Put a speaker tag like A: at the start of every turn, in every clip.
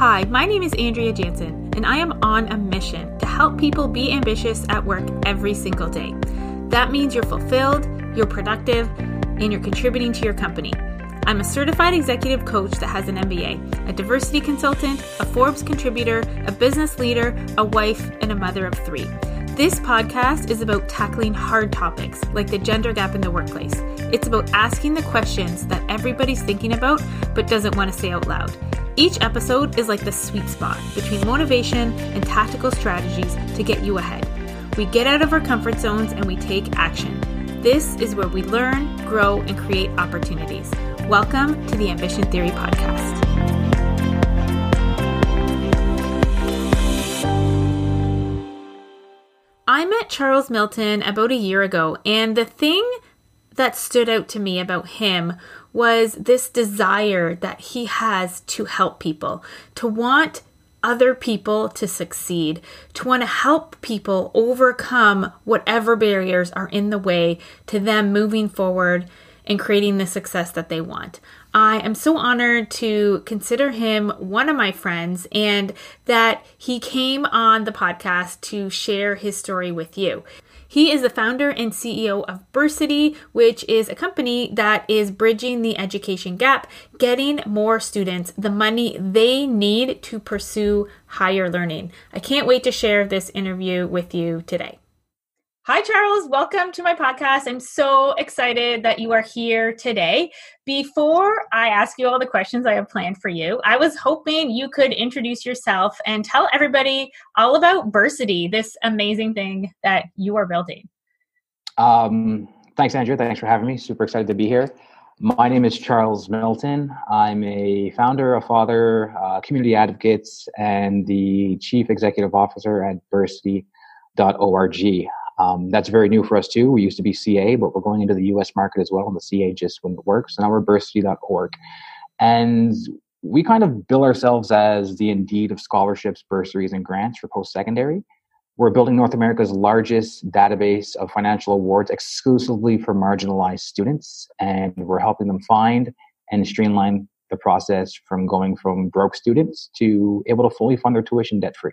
A: Hi, my name is Andrea Jansen, and I am on a mission to help people be ambitious at work every single day. That means you're fulfilled, you're productive, and you're contributing to your company. I'm a certified executive coach that has an MBA, a diversity consultant, a Forbes contributor, a business leader, a wife, and a mother of three. This podcast is about tackling hard topics like the gender gap in the workplace. It's about asking the questions that everybody's thinking about but doesn't want to say out loud. Each episode is like the sweet spot between motivation and tactical strategies to get you ahead. We get out of our comfort zones and we take action. This is where we learn, grow, and create opportunities. Welcome to the Ambition Theory Podcast. I met Charles Milton about a year ago, and the thing that stood out to me about him was this desire that he has to help people, to want other people to succeed, to want to help people overcome whatever barriers are in the way to them moving forward and creating the success that they want. I am so honored to consider him one of my friends and that he came on the podcast to share his story with you. He is the founder and CEO of Bursity, which is a company that is bridging the education gap, getting more students the money they need to pursue higher learning. I can't wait to share this interview with you today. Hi, Charles. Welcome to my podcast. I'm so excited that you are here today. Before I ask you all the questions I have planned for you, I was hoping you could introduce yourself and tell everybody all about Bursity, this amazing thing that you are building.
B: Um, thanks, Andrea. Thanks for having me. Super excited to be here. My name is Charles Milton. I'm a founder, a father, uh, community advocates, and the chief executive officer at Bursity.org. Um, that's very new for us too. We used to be CA, but we're going into the US market as well, and the CA just wouldn't work. So now we're bursity.org. And we kind of bill ourselves as the Indeed of scholarships, bursaries, and grants for post secondary. We're building North America's largest database of financial awards exclusively for marginalized students, and we're helping them find and streamline the process from going from broke students to able to fully fund their tuition debt free.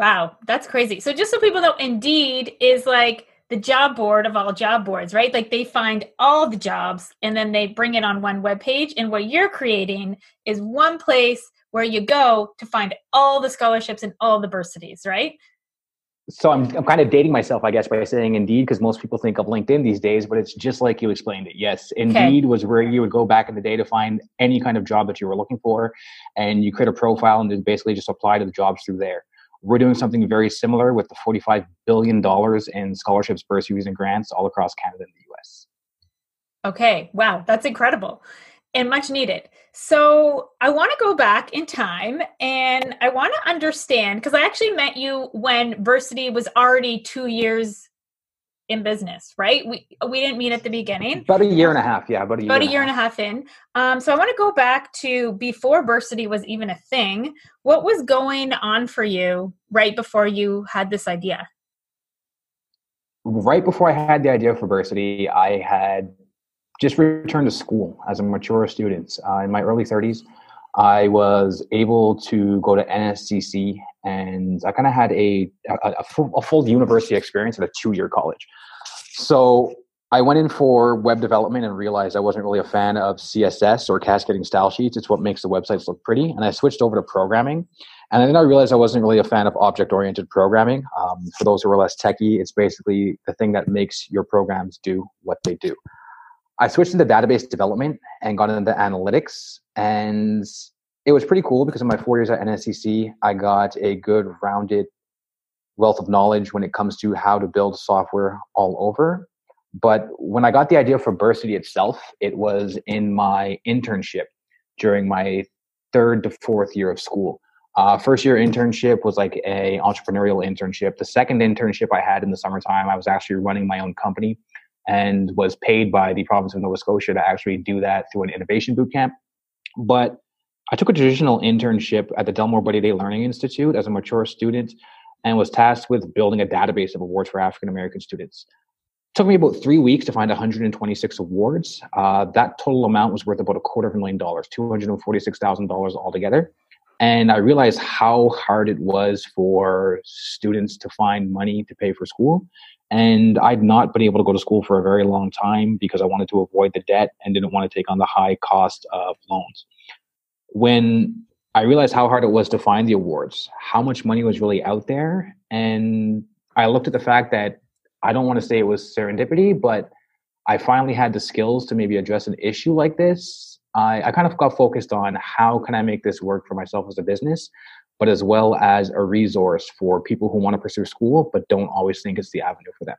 A: Wow, that's crazy. So just so people know, Indeed is like the job board of all job boards, right? Like they find all the jobs and then they bring it on one web page. And what you're creating is one place where you go to find all the scholarships and all the bursities, right?
B: So I'm, I'm kind of dating myself, I guess, by saying Indeed, because most people think of LinkedIn these days, but it's just like you explained it. Yes, Indeed okay. was where you would go back in the day to find any kind of job that you were looking for, and you create a profile and then basically just apply to the jobs through there. We're doing something very similar with the $45 billion in scholarships, bursaries, and grants all across Canada and the US.
A: Okay, wow, that's incredible and much needed. So, I want to go back in time and I want to understand because I actually met you when Bursity was already two years in business, right? We we didn't meet at the beginning.
B: About a year and a half, yeah, about a year.
A: About a year and a half, and a half in. Um, so I want to go back to before Bursity was even a thing. What was going on for you right before you had this idea?
B: Right before I had the idea for Bursity, I had just returned to school as a mature student uh, in my early 30s. I was able to go to NSCC and I kind of had a, a, a, full, a full university experience at a two year college. So I went in for web development and realized I wasn't really a fan of CSS or cascading style sheets. It's what makes the websites look pretty. And I switched over to programming. And then I realized I wasn't really a fan of object oriented programming. Um, for those who are less techy, it's basically the thing that makes your programs do what they do. I switched into database development and got into analytics. And it was pretty cool because in my four years at NSCC, I got a good rounded wealth of knowledge when it comes to how to build software all over. But when I got the idea for Bursity itself, it was in my internship during my third to fourth year of school. Uh, first year internship was like a entrepreneurial internship. The second internship I had in the summertime, I was actually running my own company and was paid by the province of Nova Scotia to actually do that through an innovation boot camp. But I took a traditional internship at the Delmore Buddy Daye Learning Institute as a mature student and was tasked with building a database of awards for African American students. It took me about three weeks to find 126 awards. Uh, that total amount was worth about a quarter of a million dollars, $246,000 altogether. And I realized how hard it was for students to find money to pay for school. And I'd not been able to go to school for a very long time because I wanted to avoid the debt and didn't want to take on the high cost of loans. When I realized how hard it was to find the awards, how much money was really out there, and I looked at the fact that I don't want to say it was serendipity, but I finally had the skills to maybe address an issue like this. I, I kind of got focused on how can I make this work for myself as a business, but as well as a resource for people who want to pursue school but don't always think it's the avenue for them.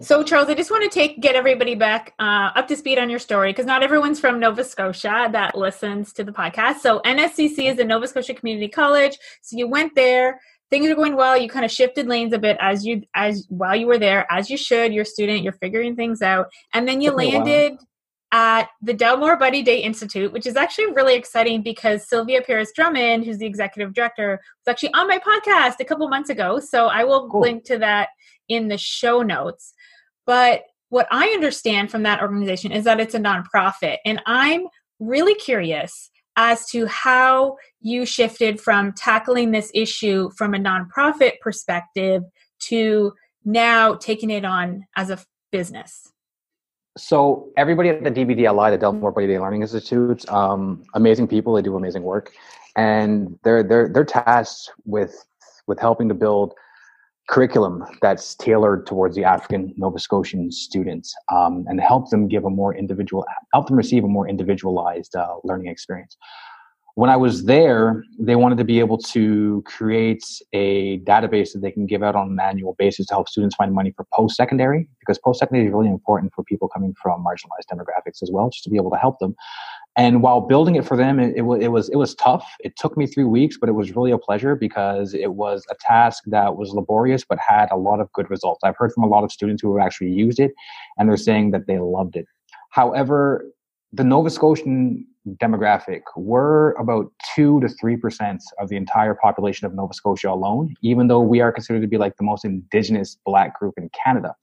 A: So, Charles, I just want to take get everybody back uh, up to speed on your story because not everyone's from Nova Scotia that listens to the podcast. So, NSCC is a Nova Scotia Community College. So, you went there things are going well you kind of shifted lanes a bit as you as while you were there as you should you're a student you're figuring things out and then you landed at the Delmore Buddy Daye Institute, which is actually really exciting because Sylvia Parris-Drummond, who's the executive director, was actually on my podcast a couple months ago. So I will cool. link to that in the show notes. But what I understand from that organization is that it's a nonprofit. And I'm really curious as to how you shifted from tackling this issue from a nonprofit perspective to now taking it on as a business.
B: So everybody at the DBDLI, the Delmore Buddy Daye Learning Institute, um, amazing people. They do amazing work, and they're they're they're tasked with with helping to build curriculum that's tailored towards the African Nova Scotian students um, and help them give a more individual, help them receive a more individualized uh, learning experience. When I was there, they wanted to be able to create a database that they can give out on an annual basis to help students find money for post secondary, because post secondary is really important for people coming from marginalized demographics as well, just to be able to help them. And while building it for them, it, it, it was it was tough. It took me three weeks, but it was really a pleasure because it was a task that was laborious but had a lot of good results. I've heard from a lot of students who have actually used it, and they're saying that they loved it. However, the Nova Scotian demographic, we're about two to three percent of the entire population of Nova Scotia alone, even though we are considered to be like the most indigenous black group in Canada.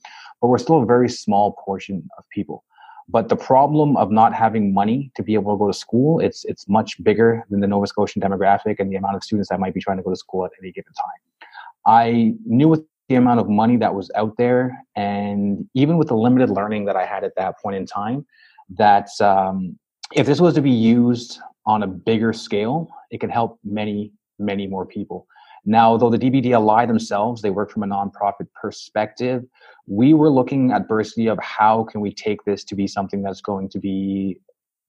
B: But we're still a very small portion of people. But the problem of not having money to be able to go to school, it's it's much bigger than the Nova Scotian demographic and the amount of students that might be trying to go to school at any given time. I knew with the amount of money that was out there, and even with the limited learning that I had at that point in time, that um, if this was to be used on a bigger scale, it can help many, many more people. Now, though the DBDLI themselves, they work from a nonprofit perspective, we were looking at Bursity of how can we take this to be something that's going to be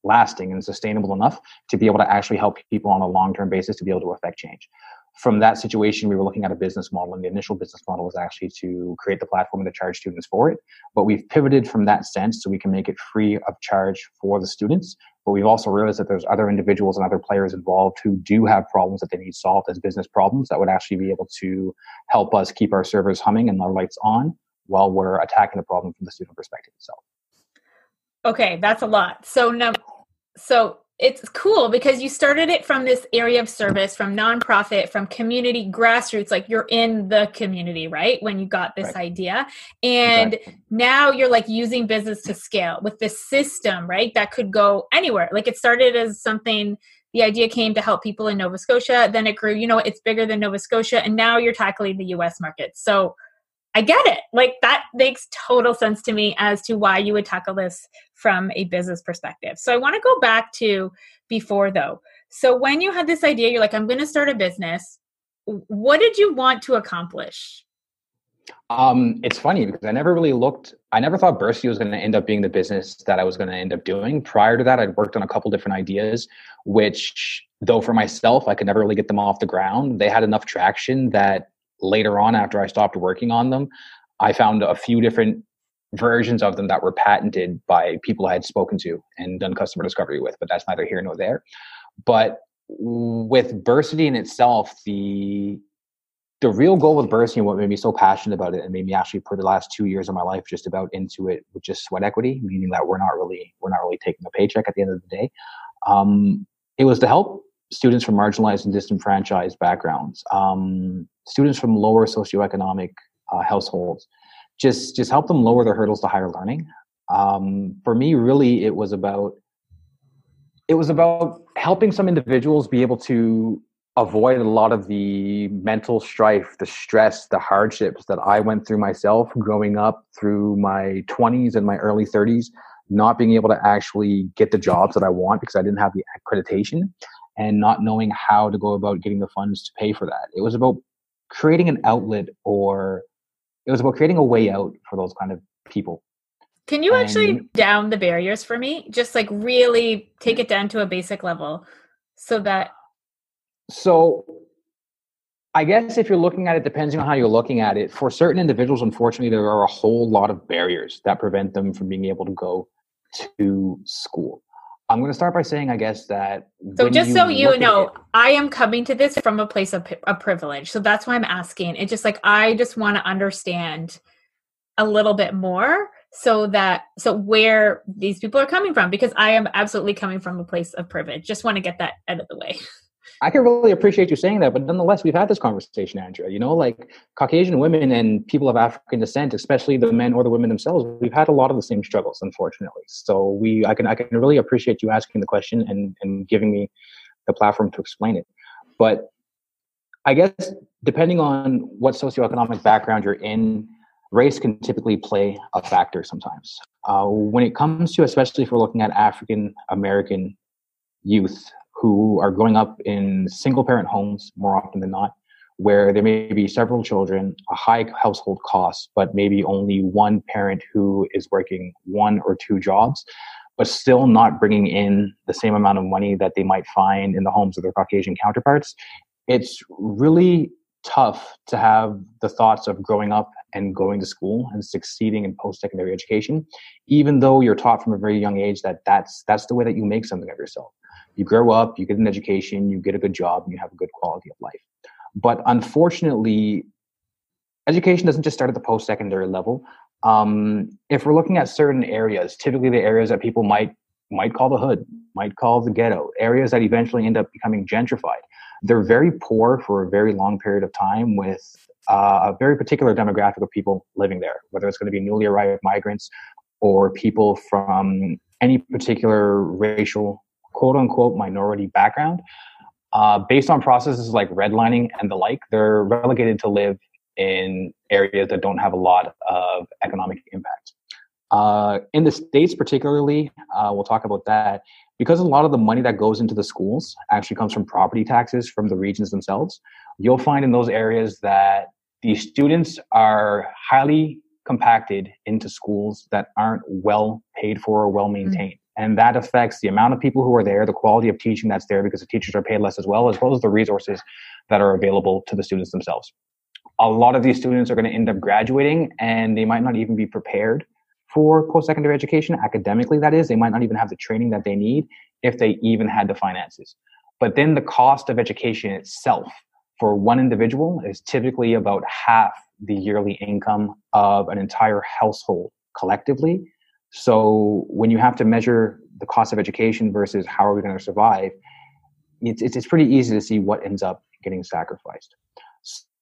B: lasting and sustainable enough to be able to actually help people on a long-term basis to be able to affect change. From that situation, we were looking at a business model, and the initial business model was actually to create the platform and to charge students for it. But we've pivoted from that sense so we can make it free of charge for the students but we've also realized that there's other individuals and other players involved who do have problems that they need solved as business problems that would actually be able to help us keep our servers humming and our lights on while we're attacking the problem from the student perspective itself.
A: Okay, that's a lot. So now, so it's cool because you started it from this area of service, from nonprofit, from community grassroots, like you're in the community, right? When you got this right. idea. And exactly. now you're like using business to scale with this system, right? That could go anywhere. Like it started as something the idea came to help people in Nova Scotia, then it grew, you know, it's bigger than Nova Scotia, and now you're tackling the US market. So I get it. Like that makes total sense to me as to why you would tackle this from a business perspective. So I want to go back to before though. So when you had this idea, you're like, I'm going to start a business. What did you want to accomplish?
B: Um, it's funny because I never really looked. I never thought Bursity was going to end up being the business that I was going to end up doing. Prior to that, I'd worked on a couple different ideas, which, though for myself, I could never really get them off the ground. They had enough traction that later on after I stopped working on them, I found a few different versions of them that were patented by people I had spoken to and done customer discovery with, but that's neither here nor there. But with Bursity in itself, the the real goal with Bursity and what made me so passionate about it and made me actually put the last two years of my life just about into it with just sweat equity, meaning that we're not really we're not really taking a paycheck at the end of the day. Um, it was to help students from marginalized and disenfranchised backgrounds, um, students from lower socioeconomic uh, households, just just help them lower their hurdles to higher learning. Um, for me, really, it was about it was about helping some individuals be able to avoid a lot of the mental strife, the stress, the hardships that I went through myself growing up through my 20s and my early 30s, not being able to actually get the jobs that I want because I didn't have the accreditation and not knowing how to go about getting the funds to pay for that. It was about creating an outlet or it was about creating a way out for those kind of people.
A: Can you and, actually down the barriers for me? Just like really take it down to a basic level so that
B: so I guess if you're looking at it, depending on how you're looking at it, for certain individuals, unfortunately, there are a whole lot of barriers that prevent them from being able to go to school. I'm going to start by saying, I guess, that.
A: So, just so you know, it, I am coming to this from a place of, of privilege. So, that's why I'm asking. It's just like, I just want to understand a little bit more so that, so where these people are coming from, because I am absolutely coming from a place of privilege. Just want to get that out of the way.
B: I can really appreciate you saying that, but nonetheless, we've had this conversation, Andrea. You know, like Caucasian women and people of African descent, especially the men or the women themselves, we've had a lot of the same struggles, unfortunately. So we, I can, I can really appreciate you asking the question and and giving me the platform to explain it. But I guess depending on what socioeconomic background you're in, race can typically play a factor sometimes. Uh, when it comes to, especially if we're looking at African American youth who are growing up in single parent homes more often than not, where there may be several children, a high household cost, but maybe only one parent who is working one or two jobs, but still not bringing in the same amount of money that they might find in the homes of their Caucasian counterparts. It's really tough to have the thoughts of growing up and going to school and succeeding in post-secondary education even though you're taught from a very young age that that's that's the way that you make something of yourself you grow up, you get an education, you get a good job, and you have a good quality of life. But unfortunately, education doesn't just start at the post secondary level. Um, if we're looking at certain areas, typically the areas that people might might call the hood, might call the ghetto, areas that eventually end up becoming gentrified, they're very poor for a very long period of time with uh, a very particular demographic of people living there, whether it's going to be newly arrived migrants or people from any particular racial quote unquote minority background, uh, based on processes like redlining and the like, they're relegated to live in areas that don't have a lot of economic impact. Uh, in the states, particularly, uh, we'll talk about that because a lot of the money that goes into the schools actually comes from property taxes from the regions themselves. You'll find in those areas that the students are highly compacted into schools that aren't well paid for or well maintained. Mm-hmm and that affects the amount of people who are there the quality of teaching that's there because the teachers are paid less as well as well as the resources that are available to the students themselves. A lot of these students are going to end up graduating and they might not even be prepared for post-secondary education. Academically that is they might not even have the training that they need if they even had the finances. But then the cost of education itself for one individual is typically about half the yearly income of an entire household collectively so when you have to measure the cost of education versus how are we going to survive, it's, it's, it's pretty easy to see what ends up getting sacrificed.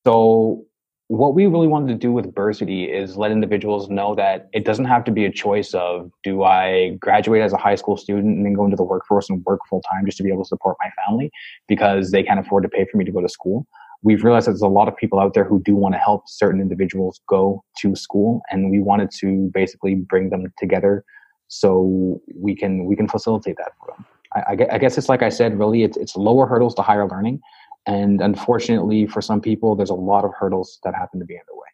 B: So what we really wanted to do with Bursity is let individuals know that it doesn't have to be a choice of do I graduate as a high school student and then go into the workforce and work full time just to be able to support my family because they can't afford to pay for me to go to school we've realized that there's a lot of people out there who do want to help certain individuals go to school and we wanted to basically bring them together so we can we can facilitate that for them. I, I guess it's like i said really it's, it's lower hurdles to higher learning and unfortunately for some people there's a lot of hurdles that happen to be in the way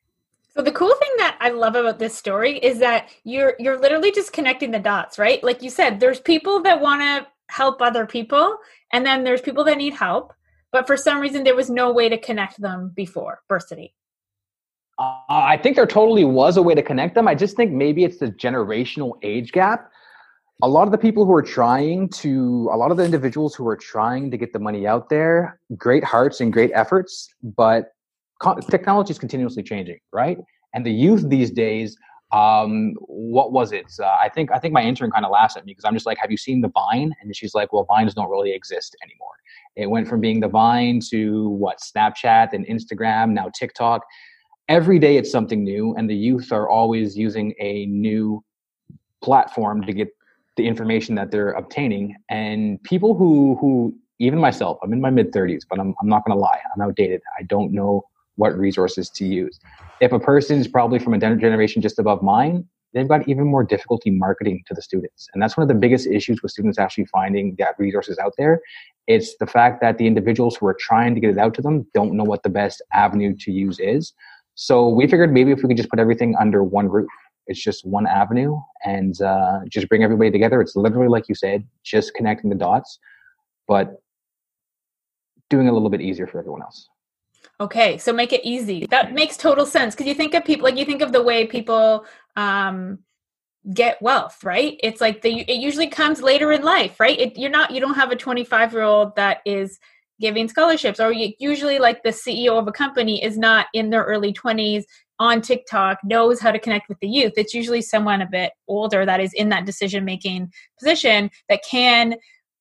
A: so the cool thing that I love about this story is that you're you're literally just connecting the dots, right? Like you said, there's people that want to help other people and then there's people that need help but for some reason there was no way to connect them before Bursity.
B: Uh, I think there totally was a way to connect them. I just think maybe it's the generational age gap. A lot of the people who are trying to, a lot of the individuals who are trying to get the money out there, great hearts and great efforts, but technology is continuously changing, right? And the youth these days um, what was it? Uh, I think I think my intern kind of laughs at me because I'm just like, "Have you seen the Vine?" And she's like, "Well, Vines don't really exist anymore." It went from being the Vine to what Snapchat and Instagram, now TikTok. Every day it's something new, and the youth are always using a new platform to get the information that they're obtaining. And people who who even myself, I'm in my mid 30s, but I'm, I'm not going to lie. I'm outdated. I don't know what resources to use. If a person is probably from a generation just above mine, they've got even more difficulty marketing to the students. And that's one of the biggest issues with students actually finding that resources out there. It's the fact that the individuals who are trying to get it out to them don't know what the best avenue to use is. So we figured maybe if we could just put everything under one roof, it's just one avenue and uh, just bring everybody together. It's literally like you said, just connecting the dots, but doing a little bit easier for everyone else.
A: Okay, so make it easy. That makes total sense because you think of people like you think of the way people um, get wealth, right? It's like the it usually comes later in life, right? It, you're not you don't have a 25 year old that is giving scholarships, or you, usually like the CEO of a company is not in their early 20s on TikTok, knows how to connect with the youth. It's usually someone a bit older that is in that decision making position that can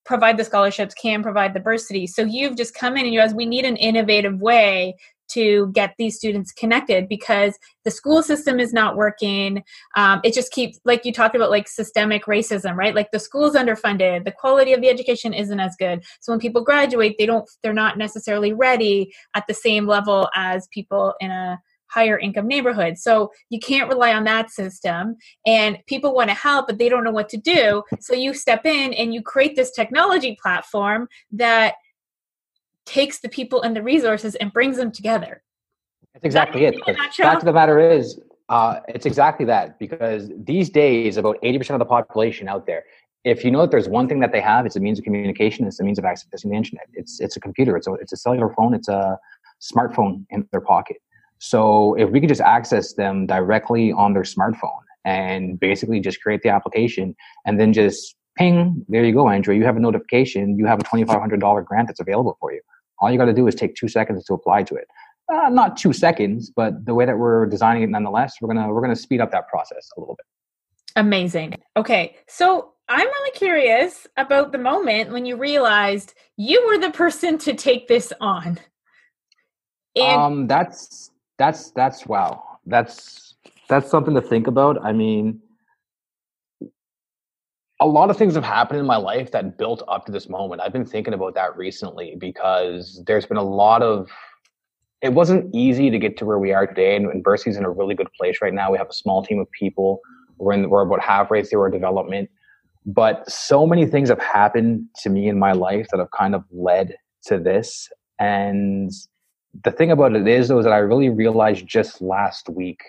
A: provide the scholarships, can provide the bursary. So you've just come in and you guys, we need an innovative way to get these students connected because the school system is not working. Um, it just keeps, like you talked about, like systemic racism, right? Like the school's underfunded, the quality of the education isn't as good. So when people graduate, they don't, they're not necessarily ready at the same level as people in a higher income neighborhoods. So you can't rely on that system. And people want to help, but they don't know what to do. So you step in and you create this technology platform that takes the people and the resources and brings them together.
B: That's exactly it. The fact of the matter is, uh, it's exactly that because these days, about 80% of the population out there, if you know that there's one thing that they have, it's a means of communication, it's a means of accessing the internet. It's, it's a computer, it's a, it's a cellular phone, it's a smartphone in their pocket. So if we could just access them directly on their smartphone and basically just create the application and then just ping, there you go, Andrea, you have a notification, you have a $2,500 grant that's available for you. All you got to do is take two seconds to apply to it. Uh, not two seconds, but the way that we're designing it, nonetheless, we're gonna we're gonna speed up that process a little bit.
A: Amazing. Okay, so I'm really curious about the moment when you realized you were the person to take this on.
B: And um, that's that's that's wow. That's that's something to think about. I mean, a lot of things have happened in my life that built up to this moment. I've been thinking about that recently because there's been a lot of it wasn't easy to get to where we are today and, and Bursity's in a really good place right now. We have a small team of people. We're in we're about halfway through our development. But so many things have happened to me in my life that have kind of led to this. And the thing about it is though is that I really realized just last week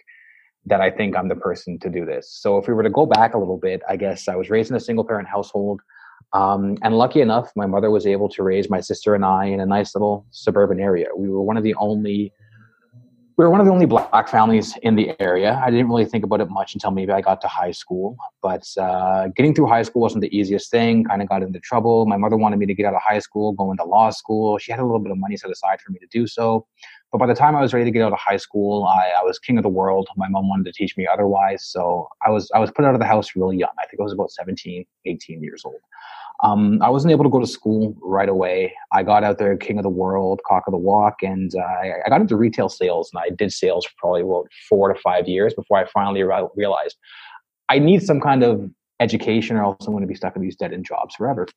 B: that I think I'm the person to do this. So if we were to go back a little bit, I guess I was raised in a single parent household. Um, and lucky enough, my mother was able to raise my sister and I in a nice little suburban area. We were one of the only we were one of the only black families in the area. I didn't really think about it much until maybe I got to high school. But uh, getting through high school wasn't the easiest thing. Kind of got into trouble. My mother wanted me to get out of high school, go into law school. She had a little bit of money set aside for me to do so. But by the time I was ready to get out of high school, I, I was king of the world. My mom wanted to teach me otherwise. So I was I was put out of the house really young. I think I was about 17, 18 years old. Um, I wasn't able to go to school right away. I got out there, king of the world, cock of the walk, and uh, I, got into retail sales. And I did sales for probably about four to five years before I finally re- realized I need some kind of education, or else I'm going to be stuck in these dead end jobs forever.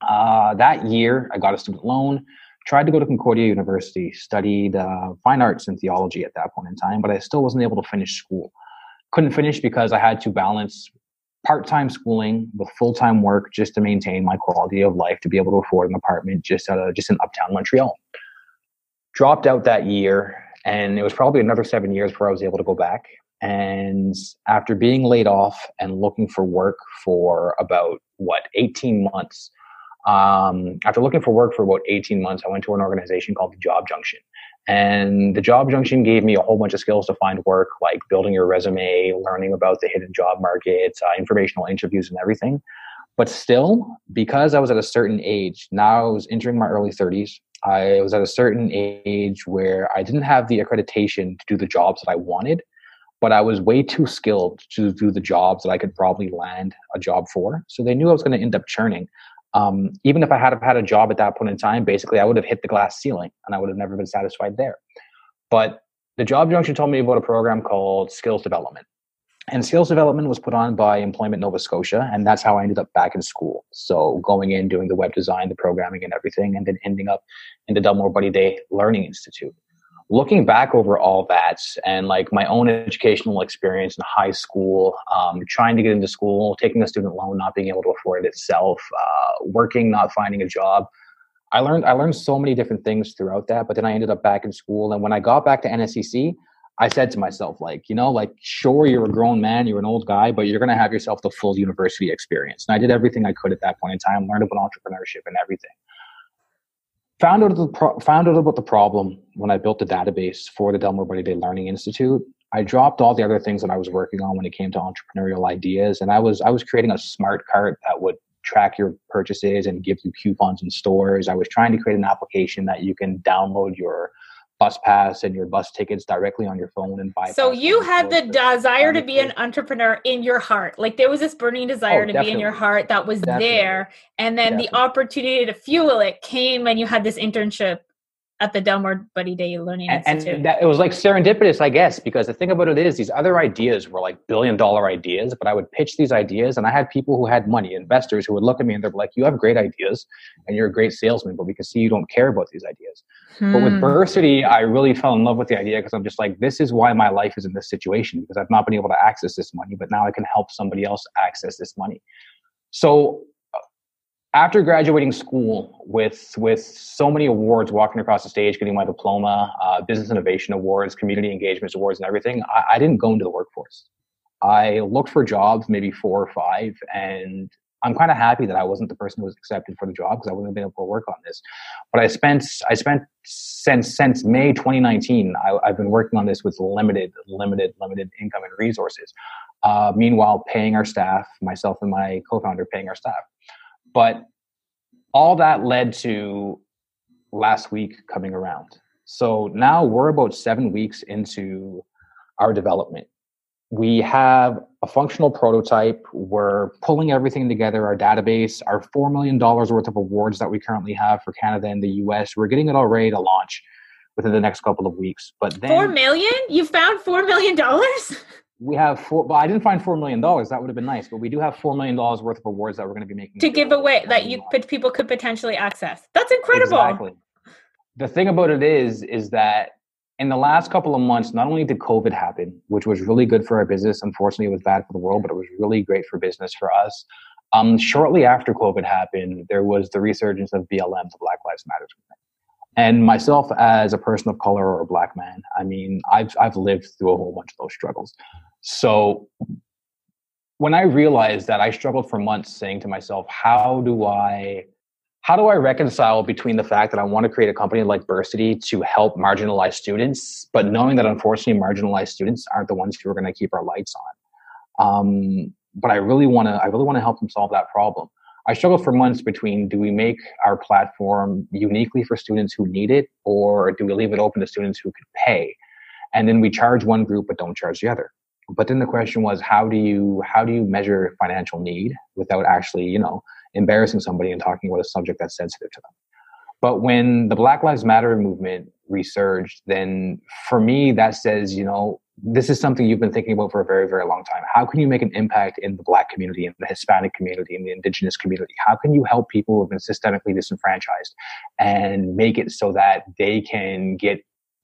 B: Uh, that year, I got a student loan. Tried to go to Concordia University, studied uh, fine arts and theology at that point in time, but I still wasn't able to finish school. Couldn't finish because I had to balance part-time schooling with full-time work just to maintain my quality of life to be able to afford an apartment just at a, just in uptown Montreal. Dropped out that year, and it was probably another seven years before I was able to go back. And after being laid off and looking for work for about what 18 months, um, after looking for work for about 18 months, I went to an organization called the Job Junction. And the Job Junction gave me a whole bunch of skills to find work, like building your resume, learning about the hidden job markets, uh, informational interviews, and everything. But still, because I was at a certain age, now I was entering my early 30s, I was at a certain age where I didn't have the accreditation to do the jobs that I wanted, but I was way too skilled to do the jobs that I could probably land a job for. So they knew I was going to end up churning um, even if I had had a job at that point in time, basically I would have hit the glass ceiling and I would have never been satisfied there. But the Job Junction told me about a program called Skills Development. and Skills development was put on by Employment Nova Scotia, and that's how I ended up back in school. So going in, doing the web design, the programming, and everything, and then ending up in the Delmore Buddy Daye Learning Institute. Looking back over all that and like my own educational experience in high school, um, trying to get into school, taking a student loan, not being able to afford it itself, uh, working, not finding a job. I learned I learned so many different things throughout that. But then I ended up back in school, and when I got back to NSCC, I said to myself, like, you know, like, sure, you're a grown man, you're an old guy, but you're going to have yourself the full university experience. And I did everything I could at that point in time, learned about entrepreneurship and everything. Found out, the pro- found out about the problem when I built the database for the Delmore Buddy Daye Learning Institute. I dropped all the other things that I was working on when it came to entrepreneurial ideas, and I was I was creating a smart cart that would track your purchases and give you coupons in stores. I was trying to create an application that you can download your bus pass and your bus tickets directly on your phone and buy.
A: So you had the desire to be an entrepreneur in your heart. Like there was this burning desire oh, to definitely. be in your heart that was definitely. there. And then definitely. the opportunity to fuel it came when you had this internship at the Delmore Buddy Daye Learning
B: and,
A: Institute.
B: And that, it was like serendipitous, I guess, because the thing about it is these other ideas were like billion dollar ideas, but I would pitch these ideas and I had people who had money, investors who would look at me and they're like, you have great ideas and you're a great salesman, but we can see you don't care about these ideas. Hmm. But with hmm. Bursity, I really fell in love with the idea because I'm just like, this is why my life is in this situation because I've not been able to access this money, but now I can help somebody else access this money. So after graduating school with with so many awards, walking across the stage, getting my diploma, uh, business innovation awards, community engagement awards, and everything, I, I, didn't go into the workforce. I looked for jobs, maybe four or five, and I'm kind of happy that I wasn't the person who was accepted for the job because I wouldn't have been able to work on this. But I spent I spent since since May 2019. I, have been working on this with limited limited limited income and resources. Uh, meanwhile, paying our staff, myself and my co-founder, paying our staff. But all that led to last week coming around. So now we're about seven weeks into our development. We have a functional prototype. We're pulling everything together, our database, our $4 million worth of awards that we currently have for Canada and the US. We're getting it all ready to launch within the next couple of weeks. But then,
A: 4 million? You found $4 million?
B: we have four. Well, I didn't find four million dollars. That would have been nice, but we do have four million dollars worth of awards that we're going to be making
A: to give away that you people could potentially access. That's incredible. Exactly.
B: The thing about it is, is that in the last couple of months, not only did COVID happen, which was really good for our business. Unfortunately, it was bad for the world, but it was really great for business for us. Um, shortly after COVID happened, there was the resurgence of BLM, the Black Lives Matter movement. And myself, as a person of color or a black man, I mean, I've I've lived through a whole bunch of those struggles. So when I realized that, I struggled for months, saying to myself, "How do I, how do I reconcile between the fact that I want to create a company like Bursity to help marginalized students, but knowing that unfortunately marginalized students aren't the ones who are going to keep our lights on." Um, but I really want to, I really want to help them solve that problem. I struggled for months between do we make our platform uniquely for students who need it, or do we leave it open to students who could pay? And then we charge one group but don't charge the other. But then the question was how do you how do you measure financial need without actually, you know, embarrassing somebody and talking about a subject that's sensitive to them? But when the Black Lives Matter movement resurged, then for me that says, you know, this is something you've been thinking about for a very, very long time. How can you make an impact in the Black community, in the Hispanic community, in the Indigenous community? How can you help people who have been systemically disenfranchised and make it so that they can get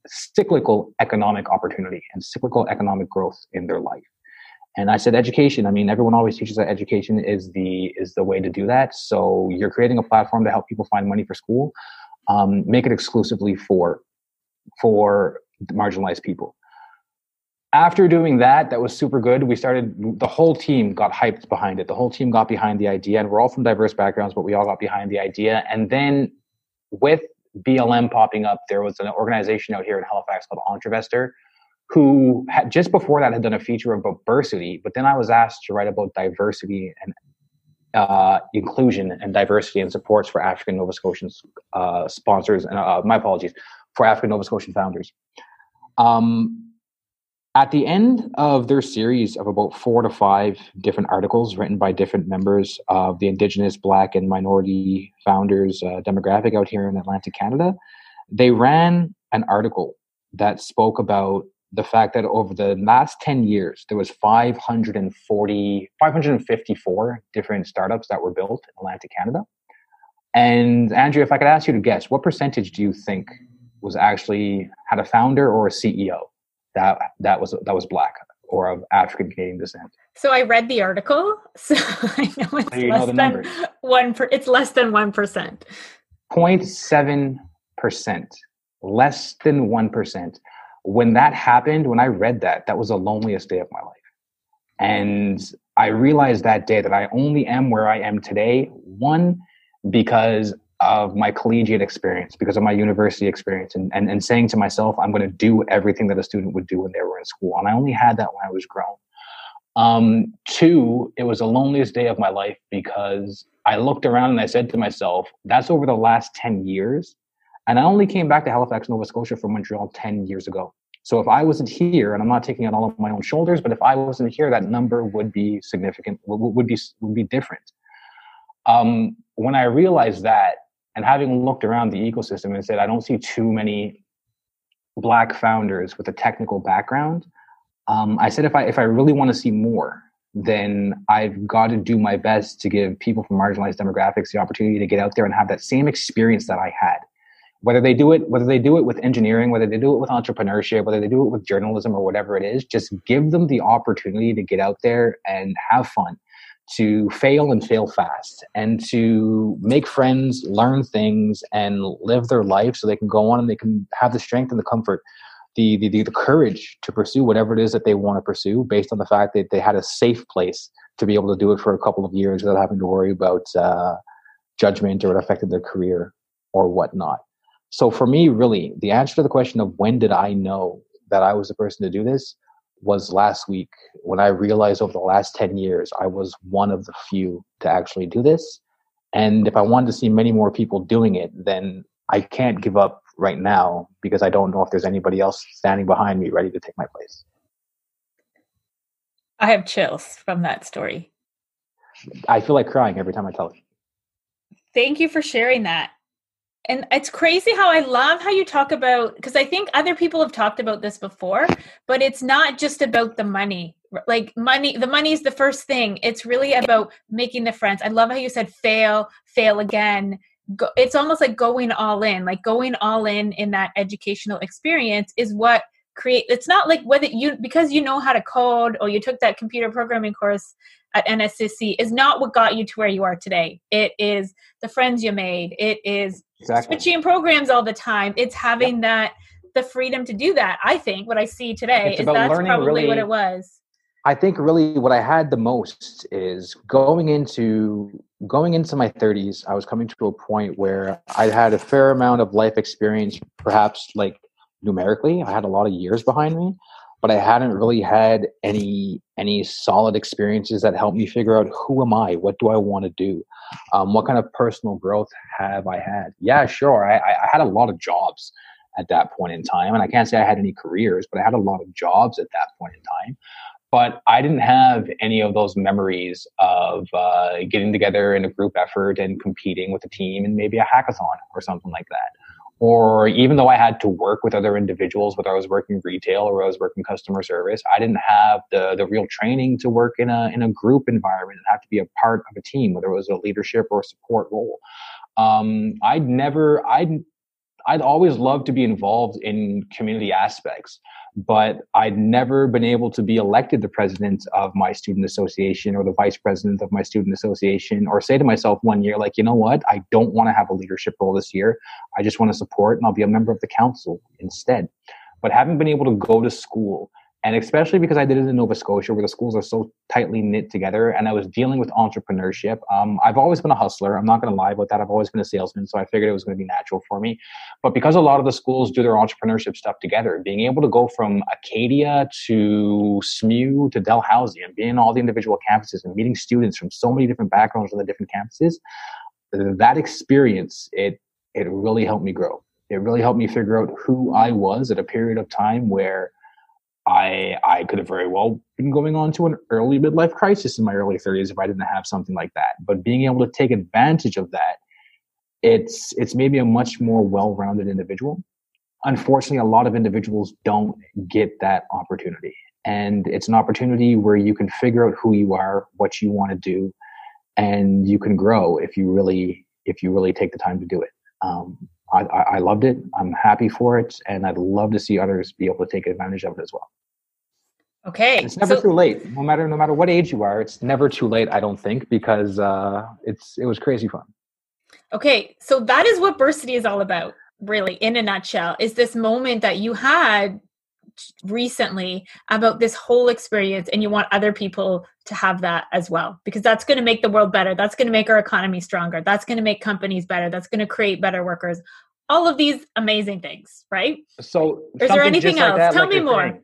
B: cyclical economic opportunity and cyclical economic growth in their life? And I said education. I mean, everyone always teaches that education is the is the way to do that. So you're creating a platform to help people find money for school. Um, make it exclusively for for marginalized people after doing that, that was super good. We started, the whole team got hyped behind it. The whole team got behind the idea, and we're all from diverse backgrounds, but we all got behind the idea. And then with BLM popping up, there was an organization out here in Halifax called Entrevestor, who had, just before that had done a feature about diversity. But then I was asked to write about diversity and uh, inclusion and diversity and supports for African Nova Scotians uh, sponsors, and uh, my apologies, for African Nova Scotian founders. Um, at the end of their series of about four to five different articles written by different members of the Indigenous, Black, and minority founders uh, demographic out here in Atlantic Canada, they ran an article that spoke about the fact that over the last 10 years there was 540 554 different startups that were built in atlantic canada. And andrea if i could ask you to guess what percentage do you think was actually had a founder or a ceo that that was that was black or of african canadian descent.
A: So i read the article so i know it's less know than one per, it's less than 1%
B: 0.7% less than 1% when that happened, when I read that, that was the loneliest day of my life. And I realized that day that I only am where I am today, one, because of my collegiate experience, because of my university experience, and, and, and saying to myself, I'm going to do everything that a student would do when they were in school. And I only had that when I was grown. Um, two, it was the loneliest day of my life because I looked around and I said to myself, that's over the last 10 years. And I only came back to Halifax, Nova Scotia from Montreal 10 years ago. So if I wasn't here, and I'm not taking it all on my own shoulders, but if I wasn't here, that number would be significant, would be would be different. Um, when I realized that, and having looked around the ecosystem and said, I don't see too many black founders with a technical background. Um, I said, if I if I really want to see more, then I've got to do my best to give people from marginalized demographics the opportunity to get out there and have that same experience that I had whether they do it whether they do it with engineering whether they do it with entrepreneurship whether they do it with journalism or whatever it is just give them the opportunity to get out there and have fun to fail and fail fast and to make friends learn things and live their life so they can go on and they can have the strength and the comfort the, the, the, courage to pursue whatever it is that they want to pursue based on the fact that they had a safe place to be able to do it for a couple of years without having to worry about uh, judgment or it affected their career or whatnot. So for me, really, the answer to the question of when did I know that I was the person to do this was last week when I realized over the last 10 years I was one of the few to actually do this. And if I wanted to see many more people doing it, then I can't give up right now because I don't know if there's anybody else standing behind me ready to take my place.
A: I have chills from that story.
B: I feel like crying every time I tell it.
A: Thank you for sharing that and it's crazy how I love how you talk about because I think other people have talked about this before, but it's not just about the money. Like money, the money is the first thing. It's really about making the friends. I love how you said fail, fail again. Go, it's almost like going all in. Like going all in in that educational experience is what create. It's not like whether you because you know how to code or you took that computer programming course at NSCC is not what got you to where you are today. It is the friends you made. It is exactly. switching programs all the time. It's having yep. that the freedom to do that. I think what I see today it's is that's probably really, what it was.
B: I think really what I had the most is going into going into my 30s. I was coming to a point where I had a fair amount of life experience, perhaps like numerically. I had a lot of years behind me, but I hadn't really had any any solid experiences that helped me figure out who am I, what do I want to do, um, what kind of personal growth have I had. Yeah, sure, I, I had a lot of jobs at that point in time, and I can't say I had any careers, but I had a lot of jobs at that point in time. But I didn't have any of those memories of uh, getting together in a group effort and competing with a team and maybe a hackathon or something like that or even though I had to work with other individuals, whether I was working retail or I was working customer service, I didn't have the the real training to work in a in a group environment and have to be a part of a team, whether it was a leadership or a support role. Um, I'd never, I'd I'd always loved to be involved in community aspects but I'd never been able to be elected the president of my student association or the vice president of my student association or say to myself one year, like, you know what, I don't want to have a leadership role this year. I just want to support and I'll be a member of the council instead. But having been able to go to school and especially because I did it in Nova Scotia, where the schools are so tightly knit together, and I was dealing with entrepreneurship. Um, I've always been a hustler. I'm not going to lie about that. I've always been a salesman, so I figured it was going to be natural for me. But because a lot of the schools do their entrepreneurship stuff together, being able to go from Acadia to SMU to Dalhousie and being all the individual campuses and meeting students from so many different backgrounds on the different campuses, that experience it it really helped me grow. It really helped me figure out who I was at a period of time where I I could have very well been going on to an early midlife crisis in my early 30s if I didn't have something like that. But being able to take advantage of that, it's it's maybe a much more well-rounded individual. unfortunately, a lot of individuals don't get that opportunity. And it's an opportunity where you can figure out who you are, what you want to do, and you can grow if you really if you really take the time to do it. Um, I, I loved it. I'm happy for it, and I'd love to see others be able to take advantage of it as well.
A: Okay,
B: it's never so, too late. No matter no matter what age you are, it's never too late. I don't think because uh, it's it was crazy fun.
A: Okay, so that is what Bursity is all about, really, in a nutshell. Is this moment that you had recently about this whole experience and you want other people to have that as well because that's going to make the world better that's going to make our economy stronger that's going to make companies better that's going to create better workers all of these amazing things right
B: so
A: is there anything else that, tell like me more saying,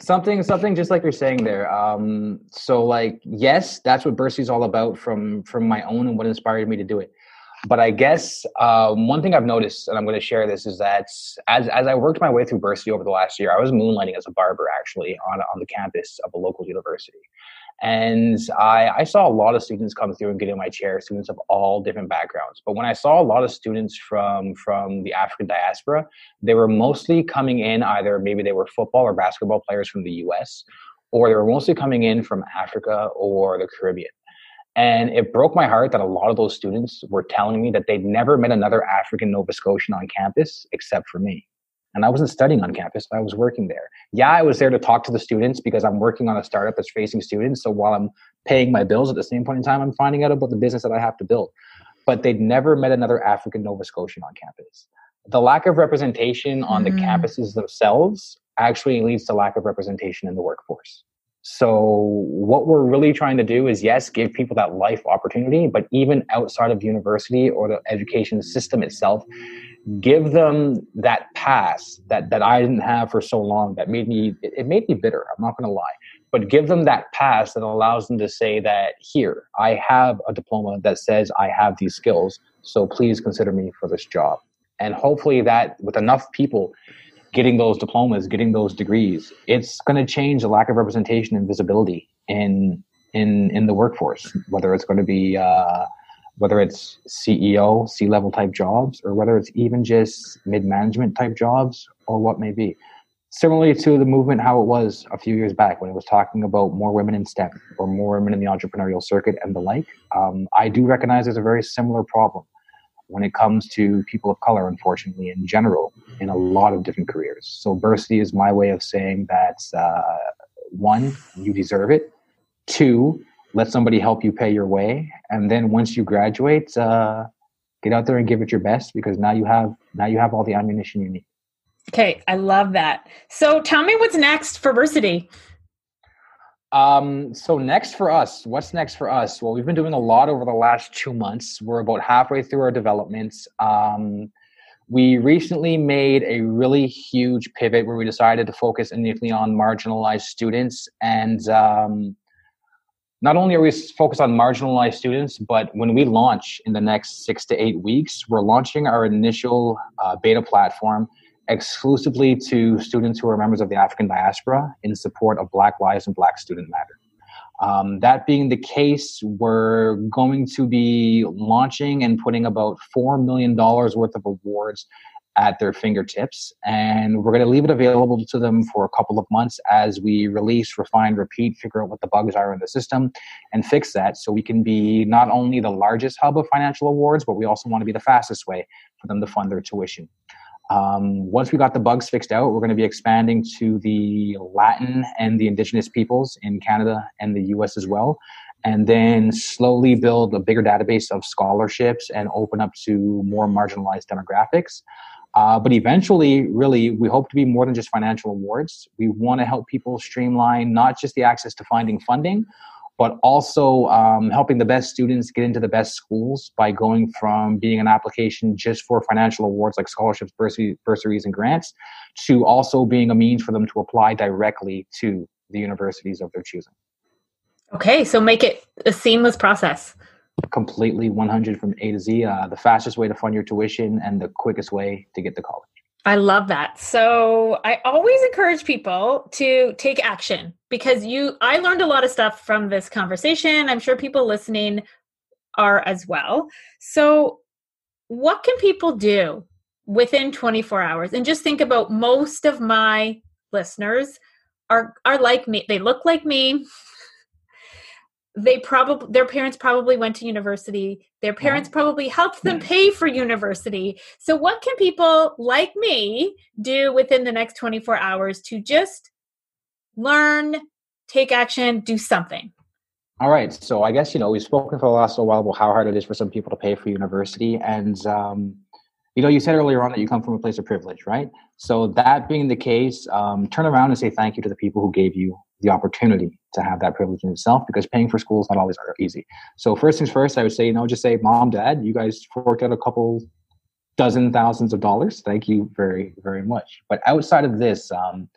B: something something just like you're saying there um so like yes that's what Bursity's all about from from my own and what inspired me to do it. But I guess um, one thing I've noticed, and I'm going to share this, is that as as I worked my way through Bursity over the last year, I was moonlighting as a barber actually on on the campus of a local university, and I I saw a lot of students come through and get in my chair, students of all different backgrounds. But when I saw a lot of students from from the African diaspora, they were mostly coming in either maybe they were football or basketball players from the U.S. Or they were mostly coming in from Africa or the Caribbean. And it broke my heart that a lot of those students were telling me that they'd never met another African Nova Scotian on campus except for me. And I wasn't studying on campus, I was working there. Yeah, I was there to talk to the students because I'm working on a startup that's facing students. So while I'm paying my bills at the same point in time, I'm finding out about the business that I have to build. But they'd never met another African Nova Scotian on campus. The lack of representation on mm-hmm. the campuses themselves actually leads to lack of representation in the workforce. So, what we're really trying to do is yes, give people that life opportunity, but even outside of university or the education system itself, give them that pass that, that I didn't have for so long that made me, it made me bitter. I'm not going to lie, but give them that pass that allows them to say that here, I have a diploma that says I have these skills. So, please consider me for this job. And hopefully, that with enough people, getting those diplomas, getting those degrees, it's going to change the lack of representation and visibility in in in the workforce. Whether it's going to be uh, whether it's CEO, C level type jobs, or whether it's even just mid management type jobs, or what may be. Similarly to the movement, how it was a few years back when it was talking about more women in STEM or more women in the entrepreneurial circuit and the like. Um, I do recognize there's a very similar problem when it comes to people of color, unfortunately, in general, in a lot of different careers. So, Bursity is my way of saying that uh, one, you deserve it. Two, let somebody help you pay your way, and then once you graduate, uh, get out there and give it your best because now you have now you have all the ammunition you need.
A: Okay, I love that. So, tell me what's next for Bursity.
B: Um, so next for us, what's next for us? Well, we've been doing a lot over the last two months. We're about halfway through our developments. Um, we recently made a really huge pivot where we decided to focus initially on marginalized students and um, not only are we focused on marginalized students, but when we launch in the next six to eight weeks, we're launching our initial uh, beta platform exclusively to students who are members of the African diaspora in support of Black Lives and Black Student Matter. Um, that being the case, we're going to be launching and putting about $4 million worth of awards at their fingertips. And we're going to leave it available to them for a couple of months as we release, refine, repeat, figure out what the bugs are in the system, and fix that so we can be not only the largest hub of financial awards, but we also want to be the fastest way for them to fund their tuition. Um, once we got the bugs fixed out, we're going to be expanding to the Latin and the Indigenous peoples in Canada and the US as well. And then slowly build a bigger database of scholarships and open up to more marginalized demographics. Uh, but eventually, really, we hope to be more than just financial awards. We want to help people streamline not just the access to finding funding, but also um, helping the best students get into the best schools by going from being an application just for financial awards like scholarships, bursaries, and grants to also being a means for them to apply directly to the universities of their choosing.
A: Okay, so make it a seamless process.
B: Completely 100 from A to Z, uh, the fastest way to fund your tuition and the quickest way to get to college.
A: I love that. So I always encourage people to take action because you I learned a lot of stuff from this conversation. I'm sure people listening are as well. So what can people do within 24 hours. And just think about most of my listeners are are like me. They look like me. They probably their parents probably went to university. Their parents probably helped them pay for university. So what can people like me do within the next 24 hours to just learn, take action, do something?
B: All right. So I guess, you know, we've spoken for the last little while about how hard it is for some people to pay for university. And, um, you know, you said earlier on that you come from a place of privilege, right? So that being the case, um, turn around and say thank you to the people who gave you the opportunity to have that privilege in itself because paying for school is not always easy. So first things first, I would say, you know, just say, mom, dad, you guys forked out a couple dozen thousands of dollars. Thank you very, very much. But outside of this, um,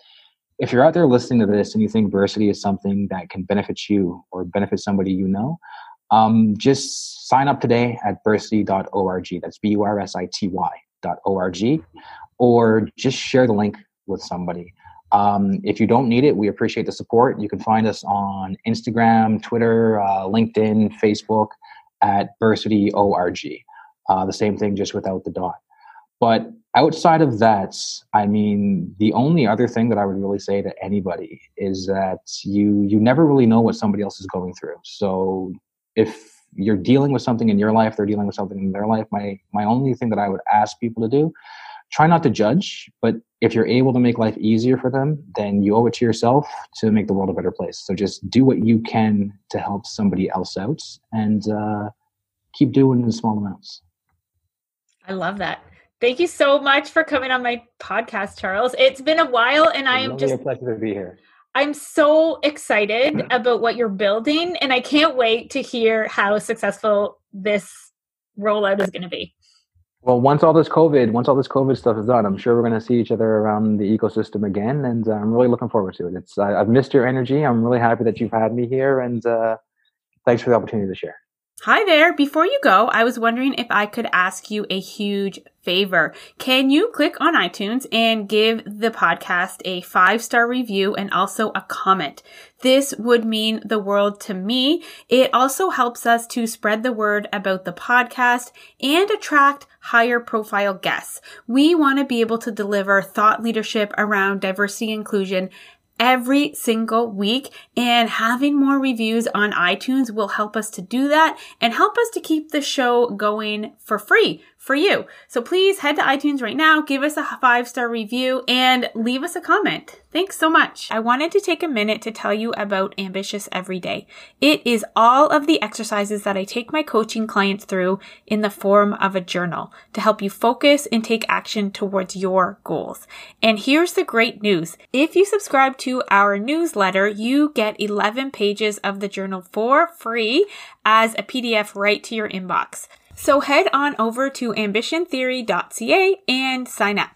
B: if you're out there listening to this and you think Bursity is something that can benefit you or benefit somebody you know, um, just sign up today at bursity.org. That's B U R S I T Y dot org, or just share the link with somebody. Um, if you don't need it, we appreciate the support. You can find us on Instagram, Twitter, uh, LinkedIn, Facebook at bursity.org. Uh, the same thing, just without the dot. But outside of that, I mean, the only other thing that I would really say to anybody is that you you never really know what somebody else is going through. So if you're dealing with something in your life, they're dealing with something in their life. My my only thing that I would ask people to do, try not to judge, but if you're able to make life easier for them, then you owe it to yourself to make the world a better place. So just do what you can to help somebody else out, and uh, keep doing in small amounts.
A: I love that. Thank you so much for coming on my podcast, Charles. It's been a while, and I am just
B: a pleasure to be here.
A: I'm so excited about what you're building, and I can't wait to hear how successful this rollout is going to be.
B: Well, once all this COVID, once all this COVID stuff is done, I'm sure we're going to see each other around the ecosystem again, and uh, I'm really looking forward to it. It's I, have missed your energy. I'm really happy that you've had me here, and uh, thanks for the opportunity to share.
A: Hi there. Before you go, I was wondering if I could ask you a huge favor. Can you click on iTunes and give the podcast a five star review and also a comment? This would mean the world to me. It also helps us to spread the word about the podcast and attract higher profile guests. We want to be able to deliver thought leadership around diversity inclusion every single week and having more reviews on iTunes will help us to do that and help us to keep the show going for free for you. So please head to iTunes right now, give us a five star review and leave us a comment. Thanks so much. I wanted to take a minute to tell you about Ambitious Every Day. It is all of the exercises that I take my coaching clients through in the form of a journal to help you focus and take action towards your goals. And here's the great news. If you subscribe to our newsletter, you get 11 pages of the journal for free as a PDF right to your inbox. So head on over to ambitiontheory.ca and sign up.